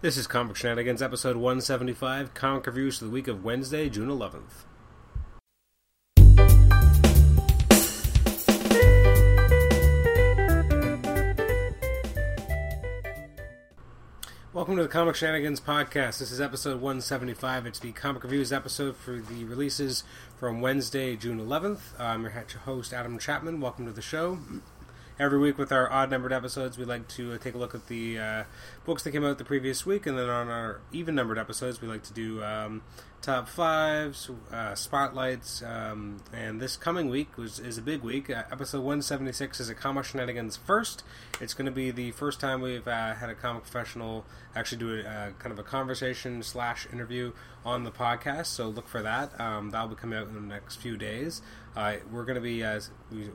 This is Comic Shenanigans, episode 175, comic reviews for the week of Wednesday, June 11th. Welcome to the Comic Shenanigans podcast. This is episode 175. It's the comic reviews episode for the releases from Wednesday, June 11th. I'm your host, Adam Chapman. Welcome to the show every week with our odd numbered episodes, we like to uh, take a look at the uh, books that came out the previous week, and then on our even numbered episodes, we like to do um, top fives, uh, spotlights, um, and this coming week was is a big week. Uh, episode 176 is a comic shenanigans first. It's going to be the first time we've uh, had a comic professional actually do a uh, kind of a conversation slash interview on the podcast. So look for that. Um, that'll be coming out in the next few days. Uh, we're going to be. Uh,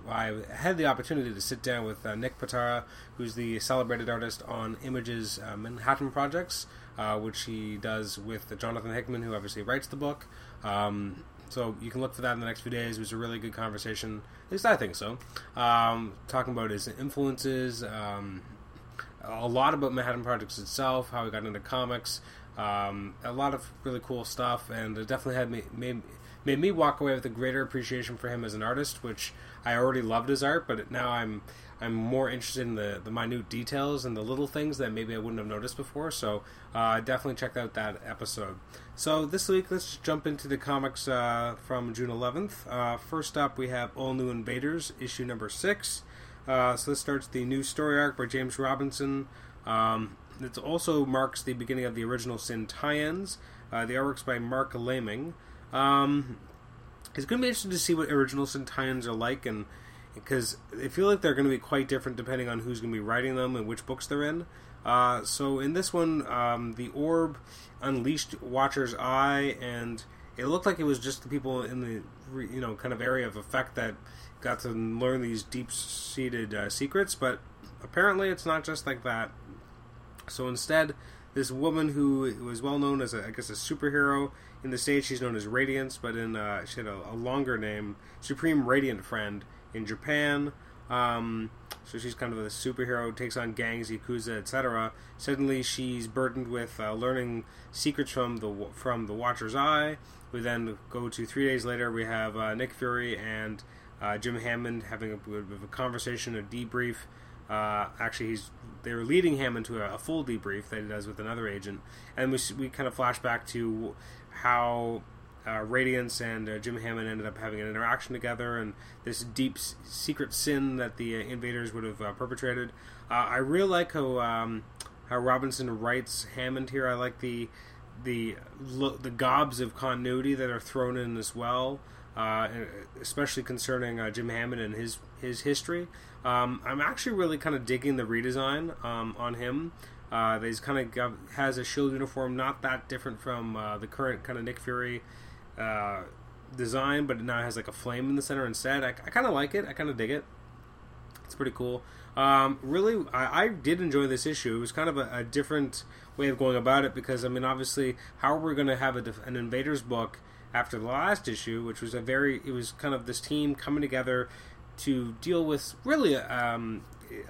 I had the opportunity to sit down with Nick Pitarra, who's the celebrated artist on Image's Manhattan projects uh, which he does with Jonathan Hickman, who obviously writes the book. Um, so you can look for that in the next few days. It was a really good conversation. At least I think so. Um, talking about his influences, um, a lot about Manhattan Projects itself, how he got into comics, um, a lot of really cool stuff, and it definitely had me made, made me walk away with a greater appreciation for him as an artist, which I already loved his art, but now I'm I'm more interested in the, the minute details and the little things that maybe I wouldn't have noticed before. So uh, definitely check out that episode. So this week, let's jump into the comics uh, from June 11th. Uh, first up, we have All New Invaders, issue number six. Uh, so this starts the new story arc by James Robinson. Um, it also marks the beginning of the original Sin tie-ins. Uh, the artwork's by Marc Laming. Um, it's going to be interesting to see what original tie-ins are like and because I feel like they're going to be quite different depending on who's going to be writing them and which books they're in. Uh, so in this one, um, the orb unleashed Watcher's eye, and it looked like it was just the people in the you know kind of area of effect that got to learn these deep-seated uh, secrets. But apparently, it's not just like that. So instead, this woman who was well known as a, I guess a superhero in the states, she's known as Radiance, but in uh, she had a, a longer name, Supreme Radiant Friend in Japan. Um, so she's kind of a superhero, takes on gangs, yakuza, etc. Suddenly, she's burdened with uh, learning secrets from the from the Watcher's Eye. We then go to three days later. We have uh, Nick Fury and uh, Jim Hammond having a, a, conversation, a debrief. Uh, actually, he's they were leading Hammond into a, a, full debrief that he does with another agent, and we we kind of flash back to how uh, Radiance and uh, Jim Hammond ended up having an interaction together, and this deep s- secret sin that the uh, invaders would have uh, perpetrated. Uh, I really like how um, how Robinson writes Hammond here. I like the the the gobs of continuity that are thrown in as well, uh, especially concerning Jim Hammond and his his history. Um, I'm actually really kind of digging the redesign um, on him. Uh, he's kind of has a shield uniform, not that different from uh, the current kind of Nick Fury uh, design, but it now has like a flame in the center instead. I, I kind of like it. I kind of dig it. It's pretty cool. Um, really, I, I, did enjoy this issue. It was kind of a, a, different way of going about it because, I mean, obviously, how are we going to have a, an Invaders book after the last issue, which was a very, it was kind of this team coming together to deal with really, um,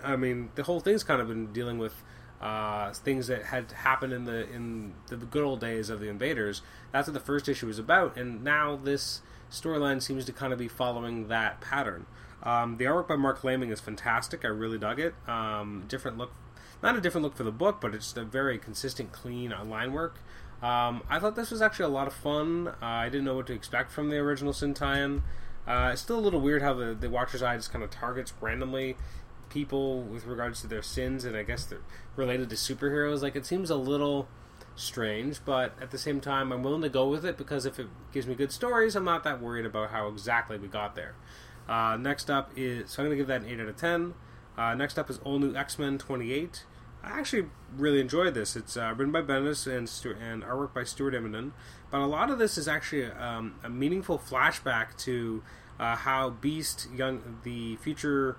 I mean, the whole thing's kind of been dealing with uh, things that had happened in the in the good old days of the invaders. That's what the first issue was about, and now this storyline seems to kind of be following that pattern. Um, the artwork by Marc Laming is fantastic. I really dug it. Um, different look, not a different look for the book, but it's just a very consistent, clean uh, line work. Um, I thought this was actually a lot of fun. Uh, I didn't know what to expect from the original Sin. Uh, it's still a little weird how the, the Watcher's Eye just kind of targets randomly people with regards to their sins, and I guess they're related to superheroes. Like it seems a little strange, but at the same time, I'm willing to go with it because if it gives me good stories, I'm not that worried about how exactly we got there. Uh, next up is so I'm to give that an eight out of ten. Uh, next up is All New X Men 28. I actually really enjoyed this. It's uh, written by Bendis and Stuart, and artwork by Stuart Immonen, but a lot of this is actually um, a meaningful flashback to uh, how Beast, young the future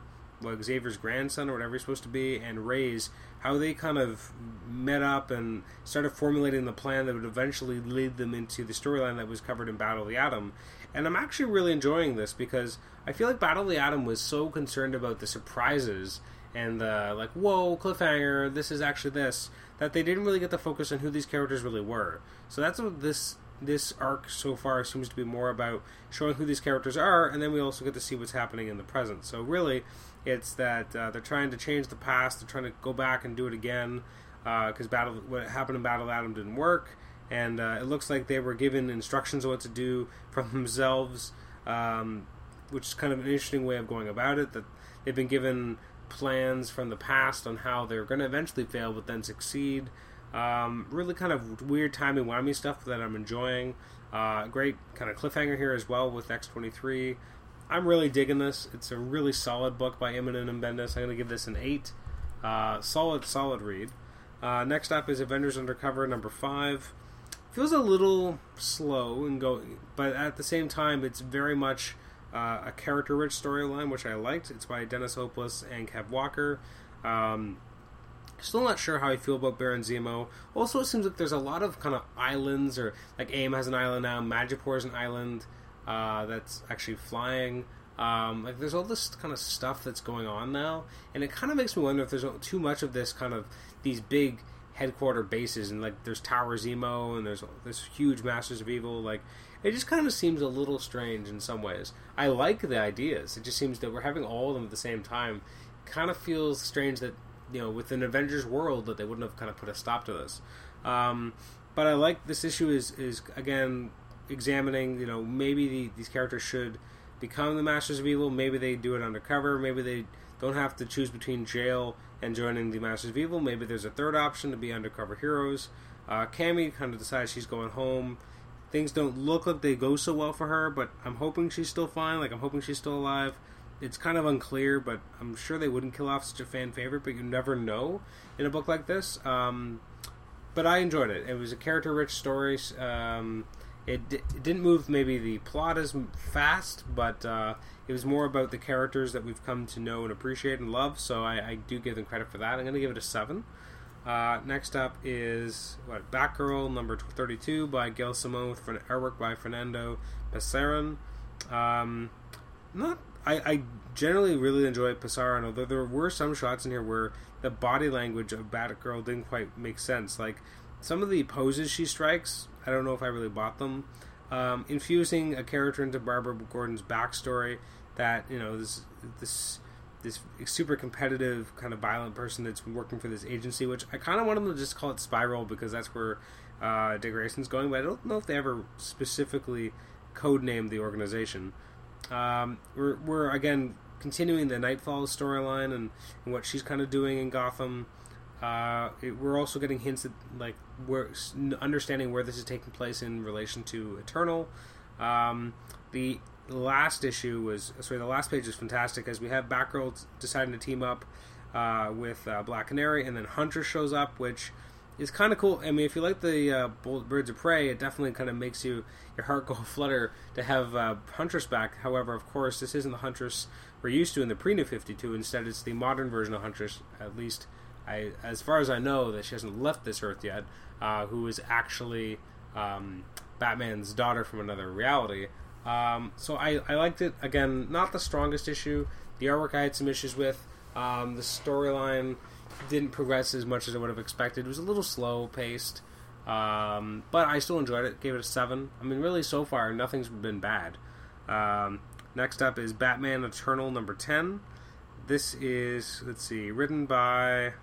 Xavier's grandson or whatever he's supposed to be, and Raze, how they kind of met up and started formulating the plan that would eventually lead them into the storyline that was covered in Battle of the Atom. And I'm actually really enjoying this because I feel like Battle of the Atom was so concerned about the surprises and the like, whoa, cliffhanger, this is actually this, that they didn't really get the focus on who these characters really were. So that's what this this arc so far seems to be more about showing who these characters are, and then we also get to see what's happening in the present. So really, it's that uh, they're trying to change the past, they're trying to go back and do it again because uh, battle what happened in Battle the Atom didn't work, and uh, it looks like they were given instructions on what to do from themselves, um, which is kind of an interesting way of going about it. That they've been given plans from the past on how they're going to eventually fail but then succeed. Um, really kind of weird timey wimey stuff that I'm enjoying. Uh, great kind of cliffhanger here as well with X23. I'm really digging this. It's a really solid book by Immonen and Bendis. I'm going to give this an 8. Uh, solid, solid read. Uh, next up is Avengers Undercover number 5. Feels a little slow and go, but at the same time, it's very much uh, a character-rich storyline, which I liked. It's by Dennis Hopeless and Kev Walker. Um, Still not sure how I feel about Baron Zemo. Also, it seems like there's a lot of kind of islands, or like AIM has an island now, Madripoor is an island uh, that's actually flying. Um, like there's all this kind of stuff that's going on now, and it kind of makes me wonder if there's too much of this kind of these big headquarter bases, and like there's Tower Zemo, and there's this huge Masters of Evil. Like it just kind of seems a little strange in some ways. I like the ideas. It just seems that we're having all of them at the same time. Kind of feels strange that you know with an Avengers world that they wouldn't have kind of put a stop to this. Um, but I like this issue is is again examining you know maybe the, these characters should become the Masters of Evil. Maybe they do it undercover. Maybe they don't have to choose between jail and joining the Masters of Evil. Maybe there's a third option to be undercover heroes. Uh, Cammi kind of decides she's going home. Things don't look like they go so well for her, but I'm hoping she's still fine. Like I'm hoping she's still alive it's kind of unclear, but I'm sure they wouldn't kill off such a fan favorite. But you never know in a book like this. Um, but I enjoyed it. It was a character-rich story. Um, it, d- it, didn't move maybe the plot as fast, but uh, it was more about the characters that we've come to know and appreciate and love. So I, I do give them credit for that. I'm going to give it a seven. Uh, next up is what Batgirl number 32 by Gail Simone with artwork by Fernando Pasarin. Um, not I, I generally really enjoy Pasarin, although there were some shots in here where the body language of Batgirl didn't quite make sense. Like some of the poses she strikes, I don't know if I really bought them. Um, infusing a character into Barbara Gordon's backstory that you know this this this super competitive kind of violent person that's working for this agency, which I kind of want them to just call it Spiral because that's where uh, Dick Grayson's going, but I don't know if they ever specifically codenamed the organization. Um, we're, we're again continuing the Nightfall storyline and, and, what she's kind of doing in Gotham. Uh, it, we're also getting hints at like where understanding where this is taking place in relation to Eternal. Um, the last issue was sorry, the last page is fantastic as we have Batgirl deciding to team up uh, with uh, Black Canary, and then Hunter shows up, which is kind of cool. I mean, if you like the uh, Birds of Prey, it definitely kind of makes you your heart go flutter to have uh, Huntress back. However, of course, this isn't the Huntress we're used to in the pre New Fifty Two. Instead, it's the modern version of Huntress. At least, I, as far as I know, that she hasn't left this Earth yet. Uh, who is actually um, Batman's daughter from another reality. Um, so I, I liked it. Again, not the strongest issue. The artwork I had some issues with. Um, the storyline didn't progress as much as I would have expected. It was a little slow paced, um, but I still enjoyed it. Gave it a seven. I mean, really, so far nothing's been bad. Um, next up is Batman Eternal number ten. This is let's see, written by.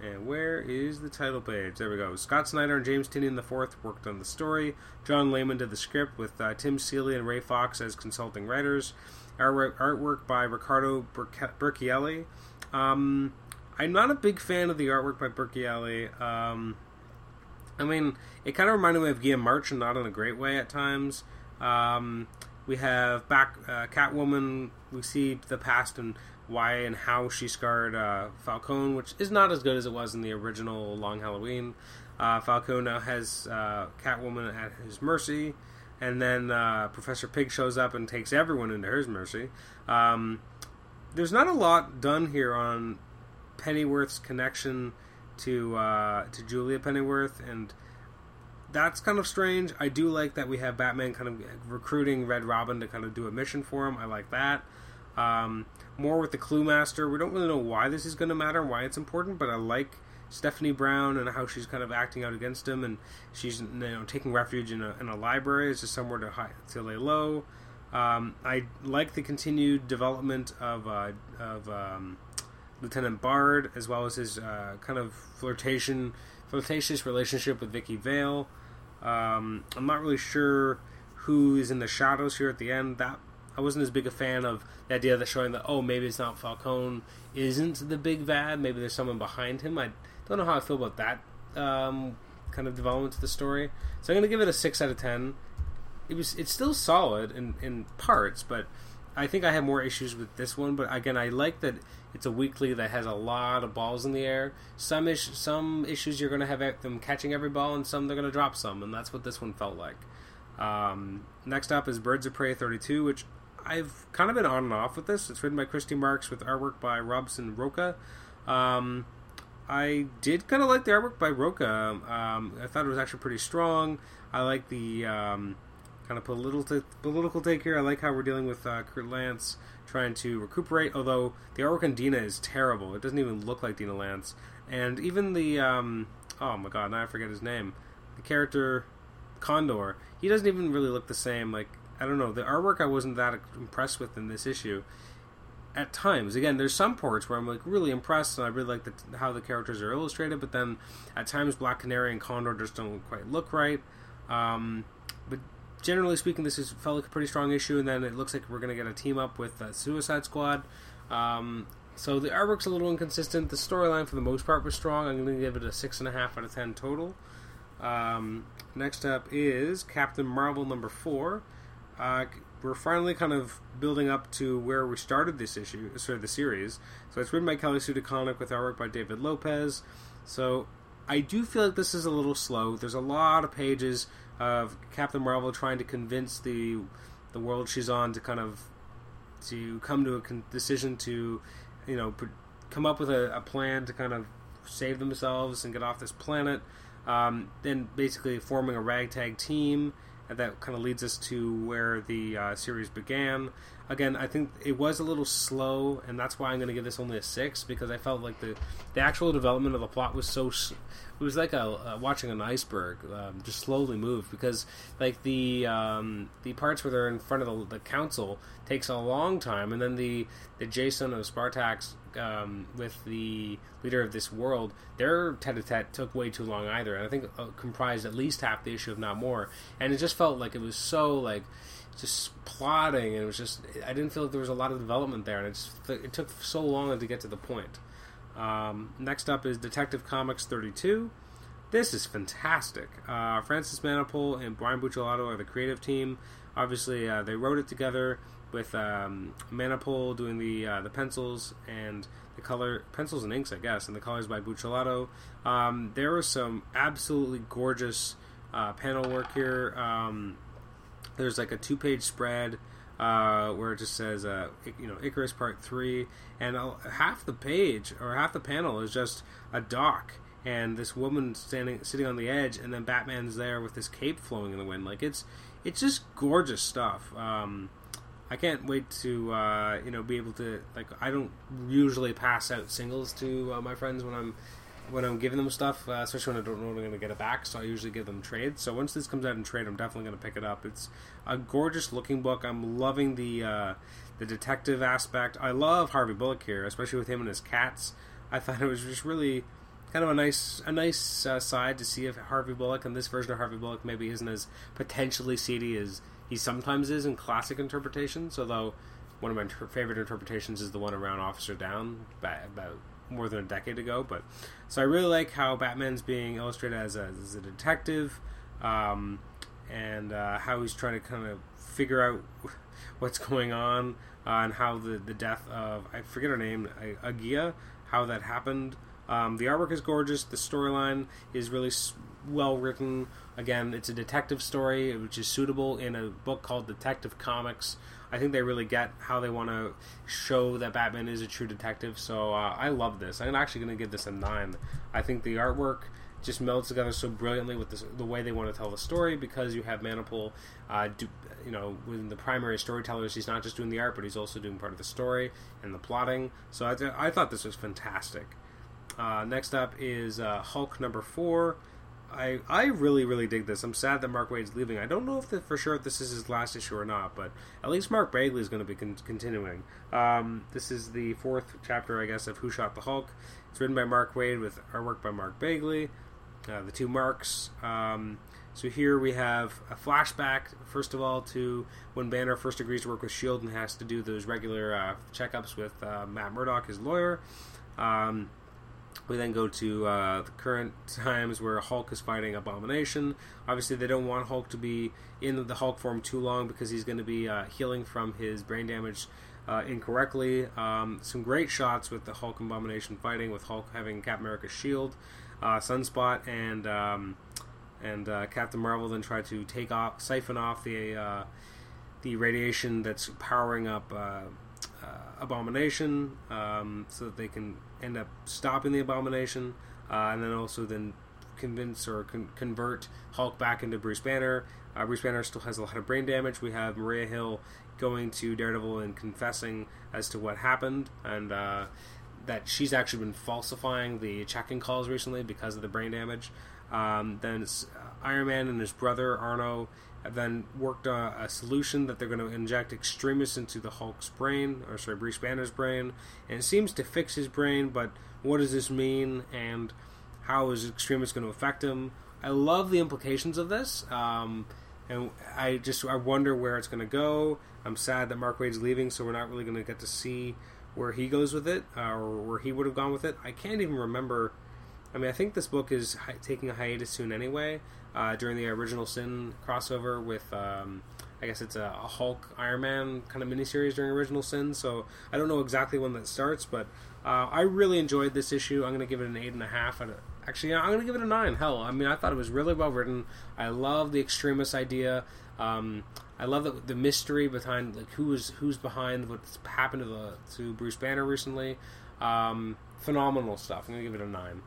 And where is the title page? There we go. Scott Snyder and James Tynion IV worked on the story. John Layman did the script with uh, Tim Seeley and Ray Fawkes as consulting writers. artwork by Ricardo Burchielli. Um, I'm not a big fan of the artwork by Burchielli. Um, I mean, it kind of reminded me of Guillaume March, and not in a great way at times. Um, we have back uh, Catwoman. We see the past and why and how she scarred uh, Falcone, which is not as good as it was in the original Long Halloween. Uh, Falcone now has uh, Catwoman at his mercy, and then uh, Professor Pig shows up and takes everyone into his mercy. Um, there's not a lot done here on Pennyworth's connection to uh, to Julia Pennyworth, and that's kind of strange. I do like that we have Batman kind of recruiting Red Robin to kind of do a mission for him. I like that. Um, more with the Clue Master. We don't really know why this is going to matter why it's important, but I like Stephanie Brown and how she's kind of acting out against him, and she's you know taking refuge in a, in a library It's just somewhere to hide, to lay low. Um, I like the continued development of uh, of um, Lieutenant Bard as well as his uh, kind of flirtation flirtatious relationship with Vicky Vale. Um, I'm not really sure who is in the shadows here at the end. That I wasn't as big a fan of the idea that showing that oh maybe it's not Falcone isn't the big bad. Maybe there's someone behind him. I don't know how I feel about that um, kind of development to the story. So I'm to give it a six out of ten. It was it's still solid in in parts, but I think I have more issues with this one. But again, I like that it's a weekly that has a lot of balls in the air. Some ish, some issues you're to have them catching every ball, and some they're to drop some, and that's what this one felt like. Um, next up is Birds of Prey 32, which I've kind of been on and off with this. It's written by Christy Marx with artwork by Robson Rocha. Um, I did kind of like the artwork by Rocha. Um, I thought it was actually pretty strong. I like the um, kind of political political take here. I like how we're dealing with uh, Kurt Lance trying to recuperate. Although the artwork on Dinah is terrible. It doesn't even look like Dinah Lance. And even the um, oh my god, now I forget his name. The character Condor. He doesn't even really look the same. Like I don't know. The artwork I wasn't that impressed with in this issue. At times, again, there's some parts where I'm like really impressed, and I really like the, how the characters are illustrated. But then, at times, Black Canary and Condor just don't quite look right. Um, but generally speaking, this is felt like a pretty strong issue. And then it looks like we're going to get a team up with uh, Suicide Squad. Um, so the artwork's a little inconsistent. The storyline, for the most part, was strong. I'm going to give it a six and a half out of ten total. Um, next up is Captain Marvel number four. Uh, we're finally kind of building up to where we started this issue, sorry, the series. So it's written by Kelly Sue DeConnick with artwork by David Lopez. So I do feel like this is a little slow. There's a lot of pages of Captain Marvel trying to convince the the world she's on to kind of to come to a decision to you know come up with a, a plan to kind of save themselves and get off this planet. Um, then basically forming a ragtag team that kind of leads us to where the uh, series began. Again, I think it was a little slow, and that's why I'm going to give this only a six because I felt like the the actual development of the plot was so it was like a, watching an iceberg um, just slowly move because like the um, the parts where they're in front of the, the, council takes a long time, and then the the J'son of Spartax um, with the leader of this world, their tete-a-tete took way too long either, and I think uh, comprised at least half the issue, if not more. And it just felt like it was so like just plotting, and it was just I didn't feel like there was a lot of development there, and it it took so long to get to the point. Um, next up is Detective Comics 32. This is fantastic. Uh, Francis Manapul and Brian Buccellato are the creative team. Obviously, uh, they wrote it together with um, doing the uh, the pencils and the color pencils and inks, I guess, and the colors by Buccellato. Um, there was some absolutely gorgeous uh, panel work here. Um, there's like a two page spread. Uh, where it just says, uh, you know, Icarus Part Three, and half the page or half the panel is just a dock and this woman standing sitting on the edge, and then Batman's there with his cape flowing in the wind. Like it's it's just gorgeous stuff. Um, I can't wait to uh, you know be able to like I don't usually pass out singles to uh, my friends when I'm when I'm giving them stuff, uh, especially when I don't know when I'm going to get it back. So I usually give them trades. So once this comes out in trade, I'm definitely going to pick it up. It's a gorgeous looking book. I'm loving the uh, the detective aspect. I love Harvey Bullock here, especially with him and his cats. I thought it was just really kind of a nice a nice uh, side to see if Harvey Bullock and this version of Harvey Bullock maybe isn't as potentially seedy as he sometimes is in classic interpretations. Although one of my ter- favorite interpretations is the one around Officer Down about more than a decade ago. But so I really like how Batman's being illustrated as a, as a detective, um, and uh, how he's trying to kind of figure out what's going on uh, and how the the death of I forget her name Agia how that happened. Um, the artwork is gorgeous. The storyline is really well written. Again, it's a detective story, which is suitable in a book called Detective Comics. I think they really get how they want to show that Batman is a true detective. So uh, I love this. I'm actually going to give this a nine. I think the artwork just melds together so brilliantly with this, the way they want to tell the story because you have Manapul, uh, do, you know, within the primary storytellers, he's not just doing the art, but he's also doing part of the story and the plotting. So I, th- I thought this was fantastic. Uh, next up is uh, Hulk number four. I I really really dig this. I'm sad that Mark Waid's leaving. I don't know if the, for sure if this is his last issue or not, but at least Mark Bagley is going to be con- continuing. Um, this is the fourth chapter, I guess, of Who Shot the Hulk. It's written by Mark Waid with artwork by Mark Bagley. Uh, the two marks. Um, so here we have a flashback, first of all, to when Banner first agrees to work with Shield and has to do those regular uh, checkups with uh, Matt Murdock, his lawyer. Um, we then go to uh, the current times where Hulk is fighting Abomination. Obviously, they don't want Hulk to be in the Hulk form too long because he's going to be uh, healing from his brain damage uh, incorrectly. Um, some great shots with the Hulk Abomination fighting, with Hulk having Captain America's shield, uh, Sunspot, and um, and uh, Captain Marvel then try to take off, siphon off the uh, the radiation that's powering up Abomination, um, so that they can end up stopping the abomination, uh, and then also then convince or con- convert Hulk back into Bruce Banner. Uh, Bruce Banner still has a lot of brain damage. We have Maria Hill going to Daredevil and confessing as to what happened, and uh, that she's actually been falsifying the checking calls recently because of the brain damage. Um, then Iron Man and his brother Arno have then worked on a solution that they're going to inject Extremis into the Hulk's brain, or sorry, Bruce Banner's brain, and it seems to fix his brain. But what does this mean, and how is Extremis going to affect him? I love the implications of this, um, and I just I wonder where it's going to go. I'm sad that Mark Waid's leaving, so we're not really going to get to see where he goes with it, uh, or where he would have gone with it. I can't even remember. I mean, I think this book is hi- taking a hiatus soon anyway uh, during the original Sin crossover with. Um, I guess it's a, Hulk Iron Man kind of miniseries during Original Sin, so I don't know exactly when that starts, but uh, I really enjoyed this issue. I'm going to give it an eight and a half. Actually, I'm to give it a nine. Hell, I mean, I thought it was really well written. I love the Extremis idea. Um, I love the, the, mystery behind like who is who's behind what's happened to the to Bruce Banner recently. Um, phenomenal stuff. I'm to give it a nine.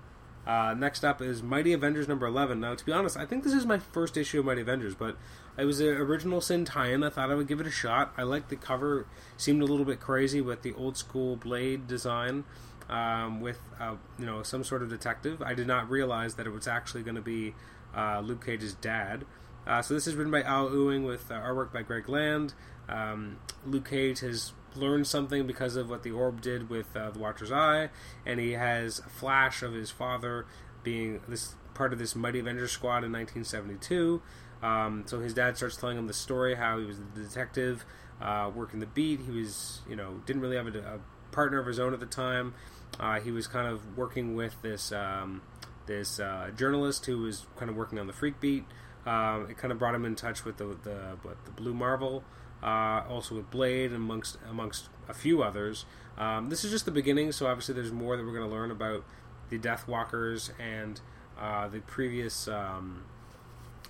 Uh, next up is Mighty Avengers number 11. Now, to be honest, I think this is my first issue of Mighty Avengers, but it was an original Sin tie-in. I thought I would give it a shot. I liked the cover; seemed a little bit crazy with the old school blade design, um, with uh, you know some sort of detective. I did not realize that it was actually going to be uh, Luke Cage's dad. Uh, so this is written by Al Ewing with uh, artwork by Greg Land. Um, Luke Cage has learned something because of what the orb did with uh, the Watcher's Eye, and he has a flash of his father being this part of this Mighty Avengers squad in 1972. Um, so his dad starts telling him the story how he was the detective uh, working the beat. He was, you know, didn't really have a, a partner of his own at the time. Uh, he was kind of working with this um, this uh, journalist who was kind of working on the freak beat. Um, it kind of brought him in touch with the the, the Blue Marvel uh, also with Blade, amongst amongst a few others. Um, this is just the beginning, so obviously there's more that we're going to learn about the Deathwalkers and uh, the previous um,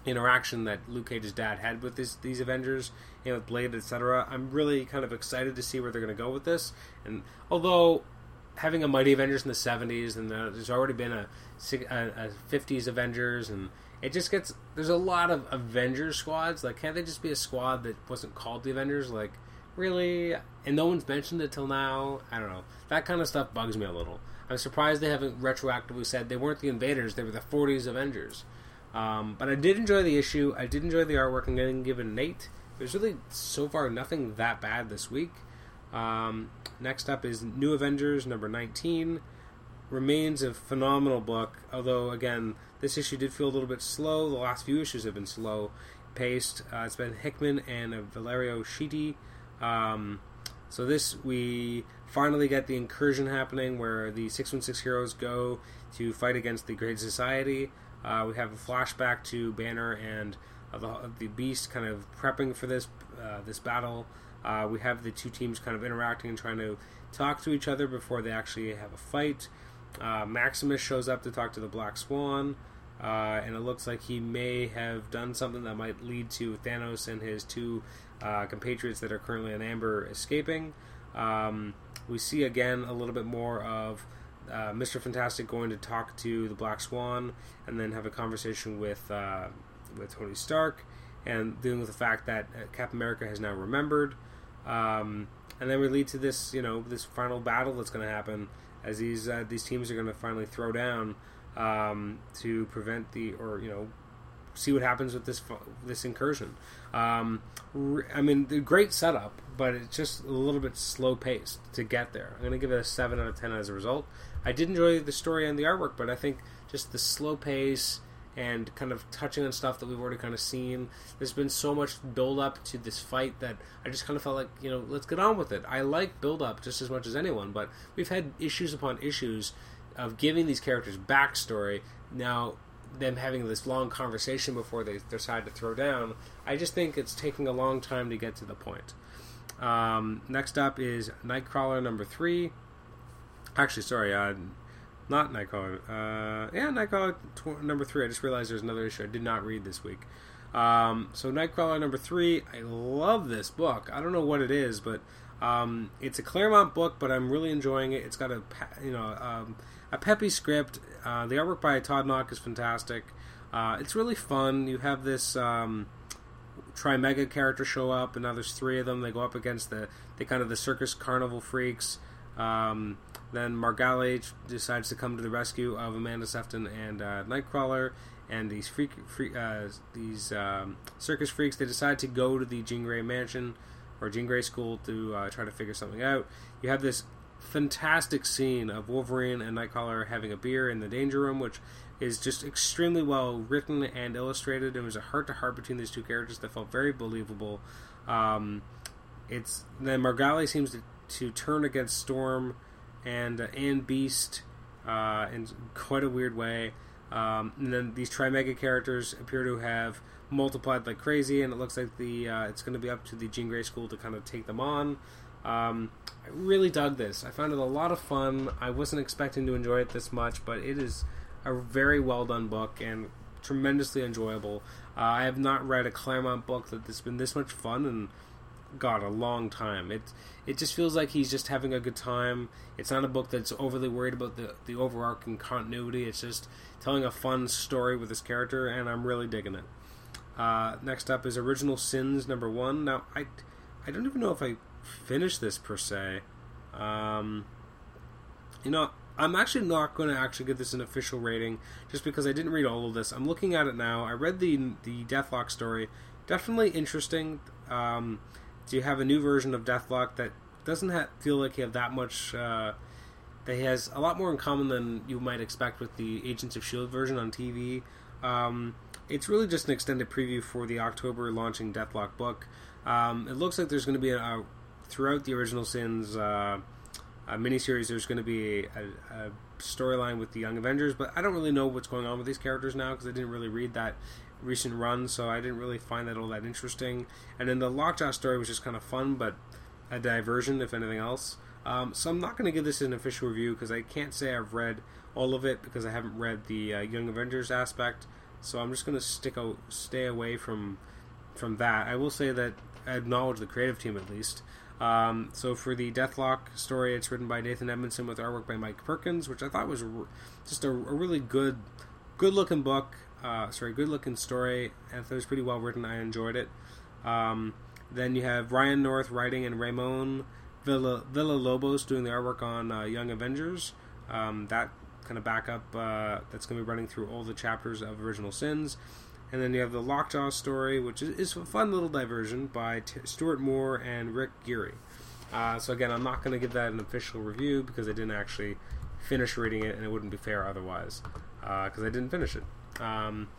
interaction that Luke Cage's dad had with this, these Avengers, you know, with Blade, etc. I'm really kind of excited to see where they're going to go with this. And although having a Mighty Avengers in the 70s, and there's already been a, a 50s Avengers, and it just gets there's a lot of Avengers squads. Like, can't they just be a squad that wasn't called the Avengers? Like, really? And no one's mentioned it till now. I don't know. That kind of stuff bugs me a little. I'm surprised they haven't retroactively said they weren't the Invaders; they were the 40s Avengers. Um, but I did enjoy the issue. I did enjoy the artwork. I'm going to give it an eight. There's really so far nothing that bad this week. Um, next up is New Avengers number 19 remains a phenomenal book. Although again, this issue did feel a little bit slow. The last few issues have been slow paced. Uh, it's been Hickman and uh, Valerio Schiti. Um, so this we finally get the incursion happening where the 616 heroes go to fight against the Great Society. Uh, we have a flashback to Banner and uh, the, the Beast kind of prepping for this uh, this battle. Uh, we have the two teams kind of interacting and trying to talk to each other before they actually have a fight. Uh, Maximus shows up to talk to the Black Swan, uh, and it looks like he may have done something that might lead to Thanos and his two uh, compatriots that are currently in Amber escaping. Um, we see again a little bit more of uh, Mr. Fantastic going to talk to the Black Swan and then have a conversation with uh, with Tony Stark and dealing with the fact that uh, Captain America has now remembered. Um, and then we lead to this, you know, this final battle that's going to happen as these uh, these teams are going to finally throw down um, to prevent the or you know see what happens with this this incursion. Um, I mean, the great setup, but it's just a little bit slow paced to get there. I'm going to give it a seven out of ten as a result. I did enjoy the story and the artwork, but I think just the slow pace and kind of touching on stuff that we've already kind of seen. There's been so much build up to this fight that I just kind of felt like, you know, let's get on with it. I like build up just as much as anyone, but we've had issues upon issues of giving these characters backstory. Now, them having this long conversation before they decide to throw down, I just think it's taking a long time to get to the point. Um, next up is Nightcrawler number three. Actually, sorry, uh, not Nightcrawler. Uh, yeah, Nightcrawler tw- number three. I just realized there's another issue I did not read this week. Um, so Nightcrawler number three. I love this book. I don't know what it is, but um, it's a Claremont book, but I'm really enjoying it. It's got a you know um, a peppy script. Uh, the artwork by Todd Nauck is fantastic. Uh, it's really fun. You have this um, Trimega character show up, and now there's three of them. They go up against the they kind of the circus carnival freaks. Um, then Margali decides to come to the rescue of Amanda Sefton and uh, Nightcrawler, and these freak, freak uh, these um, circus freaks. They decide to go to the Jean Grey mansion or Jean Grey school to uh, try to figure something out. You have this fantastic scene of Wolverine and Nightcrawler having a beer in the Danger Room, which is just extremely well written and illustrated. It was a heart to heart between these two characters that felt very believable. Um, it's then Margali seems to, to turn against Storm and uh, and Beast uh, in quite a weird way. Um, and then these Trimega characters appear to have multiplied like crazy, and it looks like the uh, it's going to be up to the Jean Grey School to kind of take them on. Um, I really dug this. I found it a lot of fun. I wasn't expecting to enjoy it this much, but it is a very well done book and tremendously enjoyable. Uh, I have not read a Claremont book that has been this much fun and God, a long time. It it just feels like he's just having a good time. It's not a book that's overly worried about the the overarching continuity. It's just telling a fun story with this character, and I'm really digging it. Uh, next up is Original Sins number one. Now I I don't even know if I finished this per se. Um, you know, I'm actually not going to actually give this an official rating just because I didn't read all of this. I'm looking at it now. I read the the Deathlok story. Definitely interesting. Um, so you have a new version of Deathlok that doesn't have, feel like you have that much. Uh, that has a lot more in common than you might expect with the Agents of Shield version on TV. Um, it's really just an extended preview for the October launching Deathlok book. Um, it looks like there's going to be a, a, throughout the original Sins uh, miniseries. There's going to be a, a storyline with the Young Avengers, but I don't really know what's going on with these characters now because I didn't really read that recent run, so I didn't really find that all that interesting. And then the Lockjaw story was just kind of fun, but a diversion, if anything else. Um, so I'm not going to give this an official review because I can't say I've read all of it because I haven't read the uh, Young Avengers aspect. So I'm just going to stick out, stay away from from that. I will say that I acknowledge the creative team at least. Um, so for the Deathlok story, it's written by Nathan Edmondson with artwork by Mike Perkins, which I thought was just a, a really good, good looking book uh, sorry, good looking story. I thought it was pretty well written. I enjoyed it. Um, then you have Ryan North writing and Ramon Villa, Villalobos doing the artwork on uh, Young Avengers. Um, that kind of backup uh, that's going to be running through all the chapters of Original Sins. And then you have the Lockjaw story, which is, is a fun little diversion by T- Stuart Moore and Rick Geary. Uh, so again, I'm not going to give that an official review because I didn't actually finish reading it, and it wouldn't be fair otherwise because uh, I didn't finish it. Um,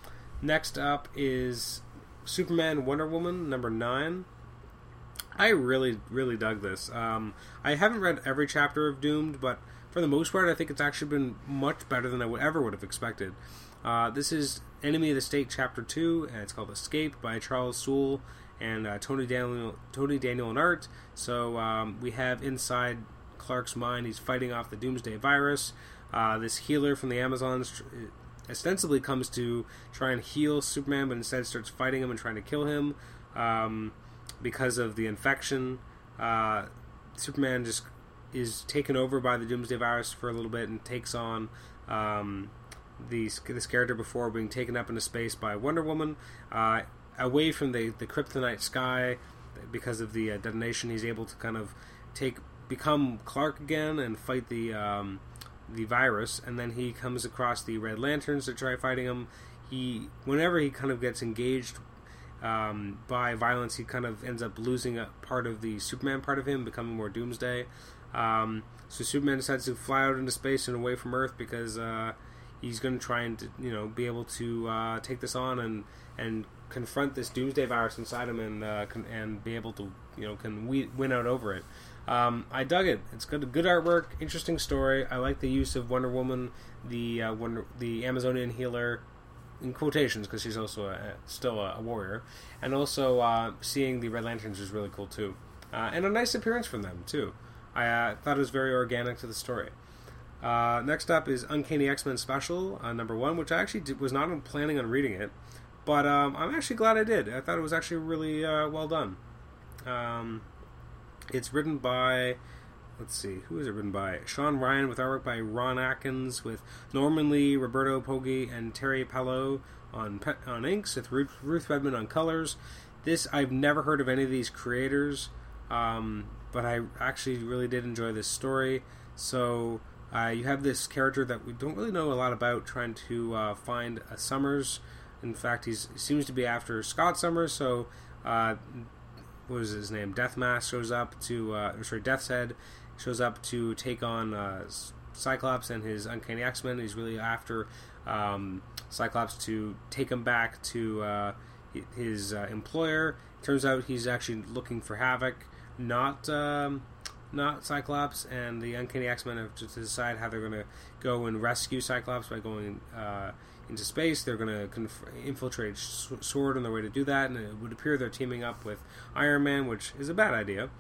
next up is Superman Wonder Woman number nine. I really, really dug this. Um, I haven't read every chapter of Doomed, but for the most part, I think it's actually been much better than I would ever would have expected. Uh, this is Enemy of the State Chapter Two, and it's called Escape by Charles Soule and uh, Tony Daniel, Tony Daniel and Art. So um, we have inside Clark's mind, he's fighting off the Doomsday virus. Uh, this healer from the Amazons ostensibly comes to try and heal Superman, but instead starts fighting him and trying to kill him um, because of the infection. Uh, Superman just is taken over by the Doomsday Virus for a little bit and takes on um, these, this character before being taken up into space by Wonder Woman. Uh, away from the, the kryptonite sky because of the uh, detonation, he's able to kind of take become Clark again and fight the um, the virus. And then he comes across the Red Lanterns to try fighting him. He whenever he kind of gets engaged um, by violence, he kind of ends up losing a part of the Superman part of him, becoming more Doomsday. Um, so Superman decides to fly out into space and away from Earth because uh, he's going to try and you know be able to uh, take this on and and confront this Doomsday virus inside him and uh, can, and be able to you know can we, win out over it. Um, I dug it. It's good, good artwork, interesting story. I like the use of Wonder Woman, the uh, Wonder, the Amazonian healer, in quotations because she's also a, still a, a, warrior, and also uh, seeing the Red Lanterns was really cool too, uh, and a nice appearance from them too. I uh, thought it was very organic to the story. Uh, next up is Uncanny X Men Special uh, number one, which I actually did, was not planning on reading it, but um, I'm actually glad I did. I thought it was actually really uh, well done. Um, it's written by, let's see, who is it written by? Sean Ryan with artwork by Ron Ackins with Norman Lee, Roberto Poggi, and Terry Pallot on on inks with Ruth, Ruth Redmond on colors. This I've never heard of any of these creators, um, but I actually really did enjoy this story. So uh, you have this character that we don't really know a lot about, trying to uh, find a Summers. In fact, he seems to be after Scott Summers. So, uh, what was his name? Death Mask shows up to, uh, sorry, Death's Head shows up to take on uh, Cyclops and his Uncanny X Men. He's really after um, Cyclops to take him back to uh, his employer. Turns out he's actually looking for Havoc, not. Um, not Cyclops, and the Uncanny X Men have to decide how they're going to go and rescue Cyclops by going uh, into space. They're going to conf- infiltrate Sword on their way to do that, and it would appear they're teaming up with Iron Man, which is a bad idea.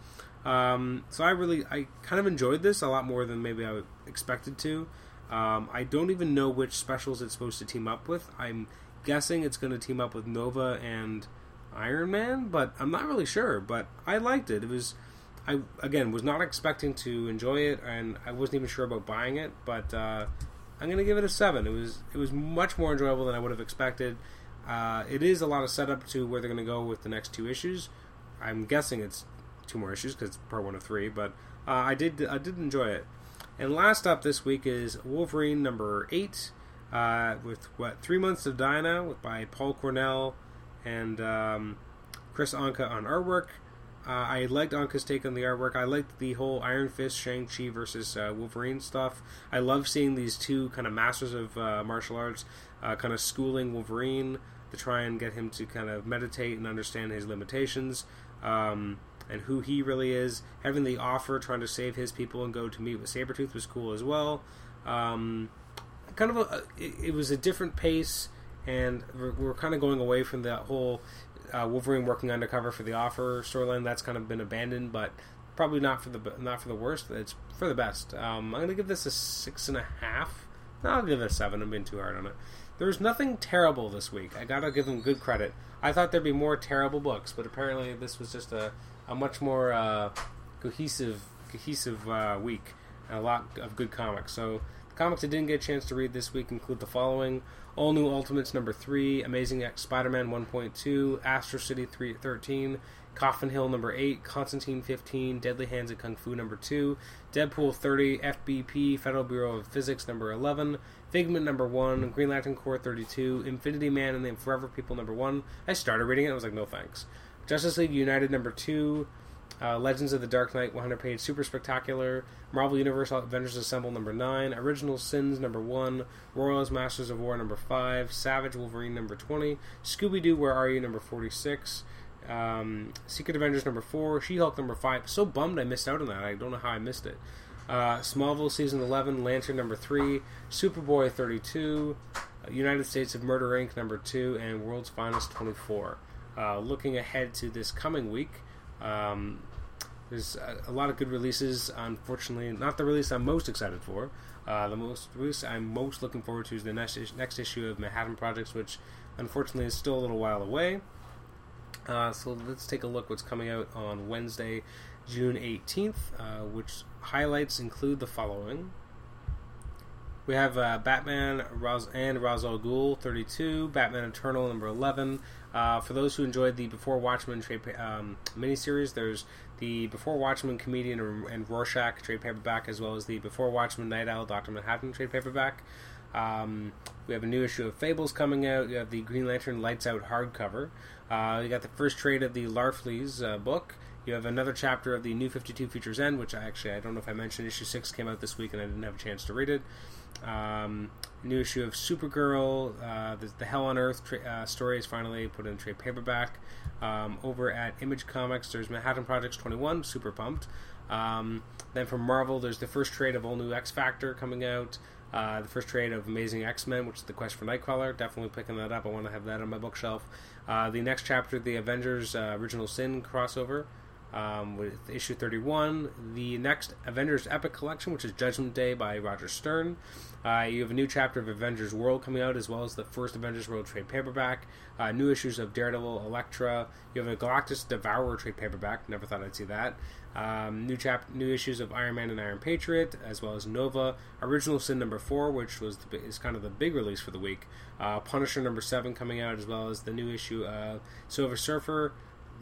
Um, so I really, I kind of enjoyed this a lot more than maybe I expected to. Um, I don't even know which specials it's supposed to team up with. I'm guessing it's going to team up with Nova and Iron Man, but I'm not really sure. But I liked it. It was I again was not expecting to enjoy it, and I wasn't even sure about buying it. But uh, I'm going to give it a seven. It was it was much more enjoyable than I would have expected. Uh, it is a lot of setup to where they're going to go with the next two issues. I'm guessing it's two more issues because it's part one of three. But uh, I did I did enjoy it. And last up this week is Wolverine number eight, uh, with what three months of Dinah by Paul Cornell and um, Kris Anka on artwork. Uh, I liked Anka's take on the artwork. I liked the whole Iron Fist, Shang Chi versus uh, Wolverine stuff. I love seeing these two kind of masters of uh, martial arts uh, kind of schooling Wolverine to try and get him to kind of meditate and understand his limitations um, and who he really is. Having the offer, trying to save his people and go to meet with Sabretooth was cool as well. Um, kind of a, it, it, was a different pace, and we're, we're kind of going away from that whole uh, Wolverine working undercover for the offer storyline that's kind of been abandoned, but probably not for the not for the worst. It's for the best. Um, I'm gonna give this a six and a half. No, I'll give it a seven. I'm being too hard on it. There's nothing terrible this week. I gotta give them good credit. I thought there'd be more terrible books, but apparently this was just a, a much more uh, cohesive cohesive uh, week and a lot of good comics. So the comics I didn't get a chance to read this week include the following: All New Ultimates number three, Amazing X Spider-Man 1.2, Astro City 313, Coffin Hill number 8, Constantine 15, Deadly Hands of Kung Fu number 2, Deadpool 30, FBP, Federal Bureau of Physics number 11, Figment number 1, Green Lantern Corps 32, Infinity Man and the Forever People number 1. I started reading it, I was like, no thanks. Justice League United number 2, uh, Legends of the Dark Knight 100 page Super Spectacular, Marvel Universe Avengers Assemble number 9, Original Sins number 1, Royals Masters of War number 5, Savage Wolverine number 20, Scooby Doo Where Are You number 46, um, Secret Avengers number 4, She Hulk number 5. So bummed I missed out on that. I don't know how I missed it. Uh, Smallville Season 11, Lantern number 3, Superboy 32, uh, United States of Murder Inc. number 2, and World's Finest 24. Uh, looking ahead to this coming week, um, there's a, a, lot of good releases. Unfortunately, not the release I'm most excited for. Uh, the most release I'm most looking forward to is the next next issue of Manhattan Projects, which unfortunately is still a little while away. Uh, so let's take a look what's coming out on Wednesday, June 18th, uh, which highlights include the following. We have uh, Batman and Ra's al Ghul 32, Batman Eternal number 11. Uh, for those who enjoyed the Before Watchmen trade um, miniseries, there's the Before Watchmen comedian and Rorschach trade paperback, as well as the Before Watchmen Night Owl Doctor Manhattan trade paperback. Um, we have a new issue of Fables coming out. You have the Green Lantern Lights Out hardcover. Uh, you got the first trade of the Larfleeze uh, book. You have another chapter of the New 52 Futures End, which I actually I don't know if I mentioned. Issue six came out this week, and I didn't have a chance to read it. Um, new issue of Supergirl, uh, the, the, Hell on Earth tra- uh, story is finally put in trade paperback. Um, over at Image Comics, there's Manhattan Projects 21, super pumped. Um, then from Marvel, there's the first trade of all new X Factor coming out. Uh, the first trade of Amazing X Men, which is the Quest for Nightcrawler. Definitely picking that up. I want to have that on my bookshelf. Uh, the next chapter, the Avengers uh, Original Sin crossover um, with issue 31. The next Avengers Epic Collection, which is Judgment Day by Roger Stern. Uh, you have a new chapter of Avengers World coming out, as well as the first Avengers World trade paperback. Uh, new issues of Daredevil, Elektra. You have a Galactus Devourer trade paperback. Never thought I'd see that. Um, new chap, new issues of Iron Man and Iron Patriot, as well as Nova. Original Sin number four, which was the, is kind of the big release for the week. Uh, Punisher number seven coming out, as well as the new issue of Silver Surfer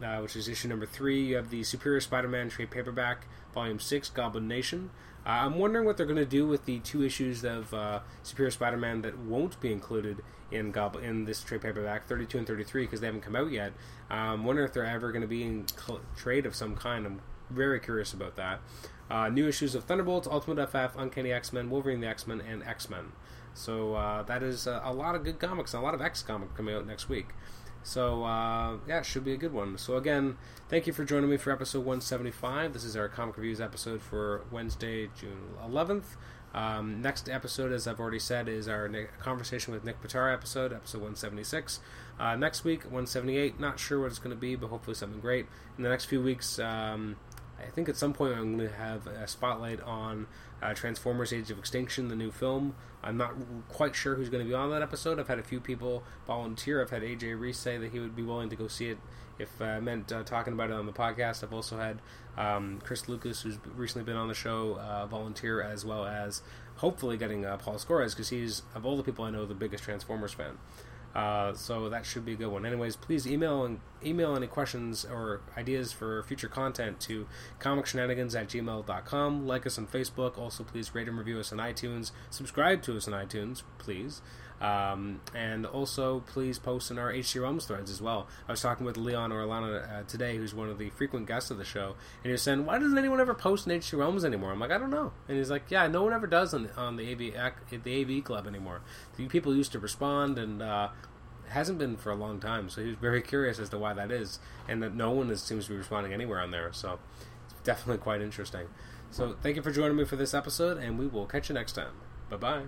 uh, which is issue number three. You have the Superior Spider-Man trade paperback, volume six, Goblin Nation. Uh, I'm wondering what they're going to do with the two issues of uh, Superior Spider-Man that won't be included in in this trade paperback, 32 and 33, because they haven't come out yet. I'm um, wondering if they're ever going to be in cl- trade of some kind. I'm very curious about that. Uh, new issues of Thunderbolts, Ultimate FF, Uncanny X-Men, Wolverine the X-Men, and X-Men. So uh, that is a lot of good comics, a lot of X comic coming out next week. So uh, yeah, it should be a good one. So again, thank you for joining me for episode 175. This is our comic reviews episode for Wednesday, June 11th. Um, next episode, as I've already said, is our conversation with Nick Pitarra episode, episode 176. Uh, next week, 178. Not sure what it's going to be, but hopefully something great. In the next few weeks, um, I think at some point I'm going to have a spotlight on uh, Transformers: Age of Extinction, the new film. I'm not quite sure who's going to be on that episode. I've had a few people volunteer. I've had AJ Reese say that he would be willing to go see it if uh, meant uh, talking about it on the podcast. I've also had um, Chris Lucas, who's recently been on the show, uh, volunteer, as well as hopefully getting uh, Paul Scores because he's of all the people I know the biggest Transformers fan. Uh, so that should be a good one. Anyways, please email and email any questions or ideas for future content to comicshenanigans at gmail.com. Like us on Facebook. Also, please rate and review us on iTunes. Subscribe to us on iTunes, please. Um, and also, please post in our HC Realms threads as well. I was talking with Leon Orlana uh, today, who's one of the frequent guests of the show, and he was saying, "Why doesn't anyone ever post in HC Realms anymore?" I'm like, "I don't know." And he's like, "Yeah, no one ever does on, on the AV the AV Club anymore. The people used to respond, and uh, hasn't been for a long time. So he was very curious as to why that is, and that no one is, seems to be responding anywhere on there. So it's definitely quite interesting. So thank you for joining me for this episode, and we will catch you next time. Bye bye.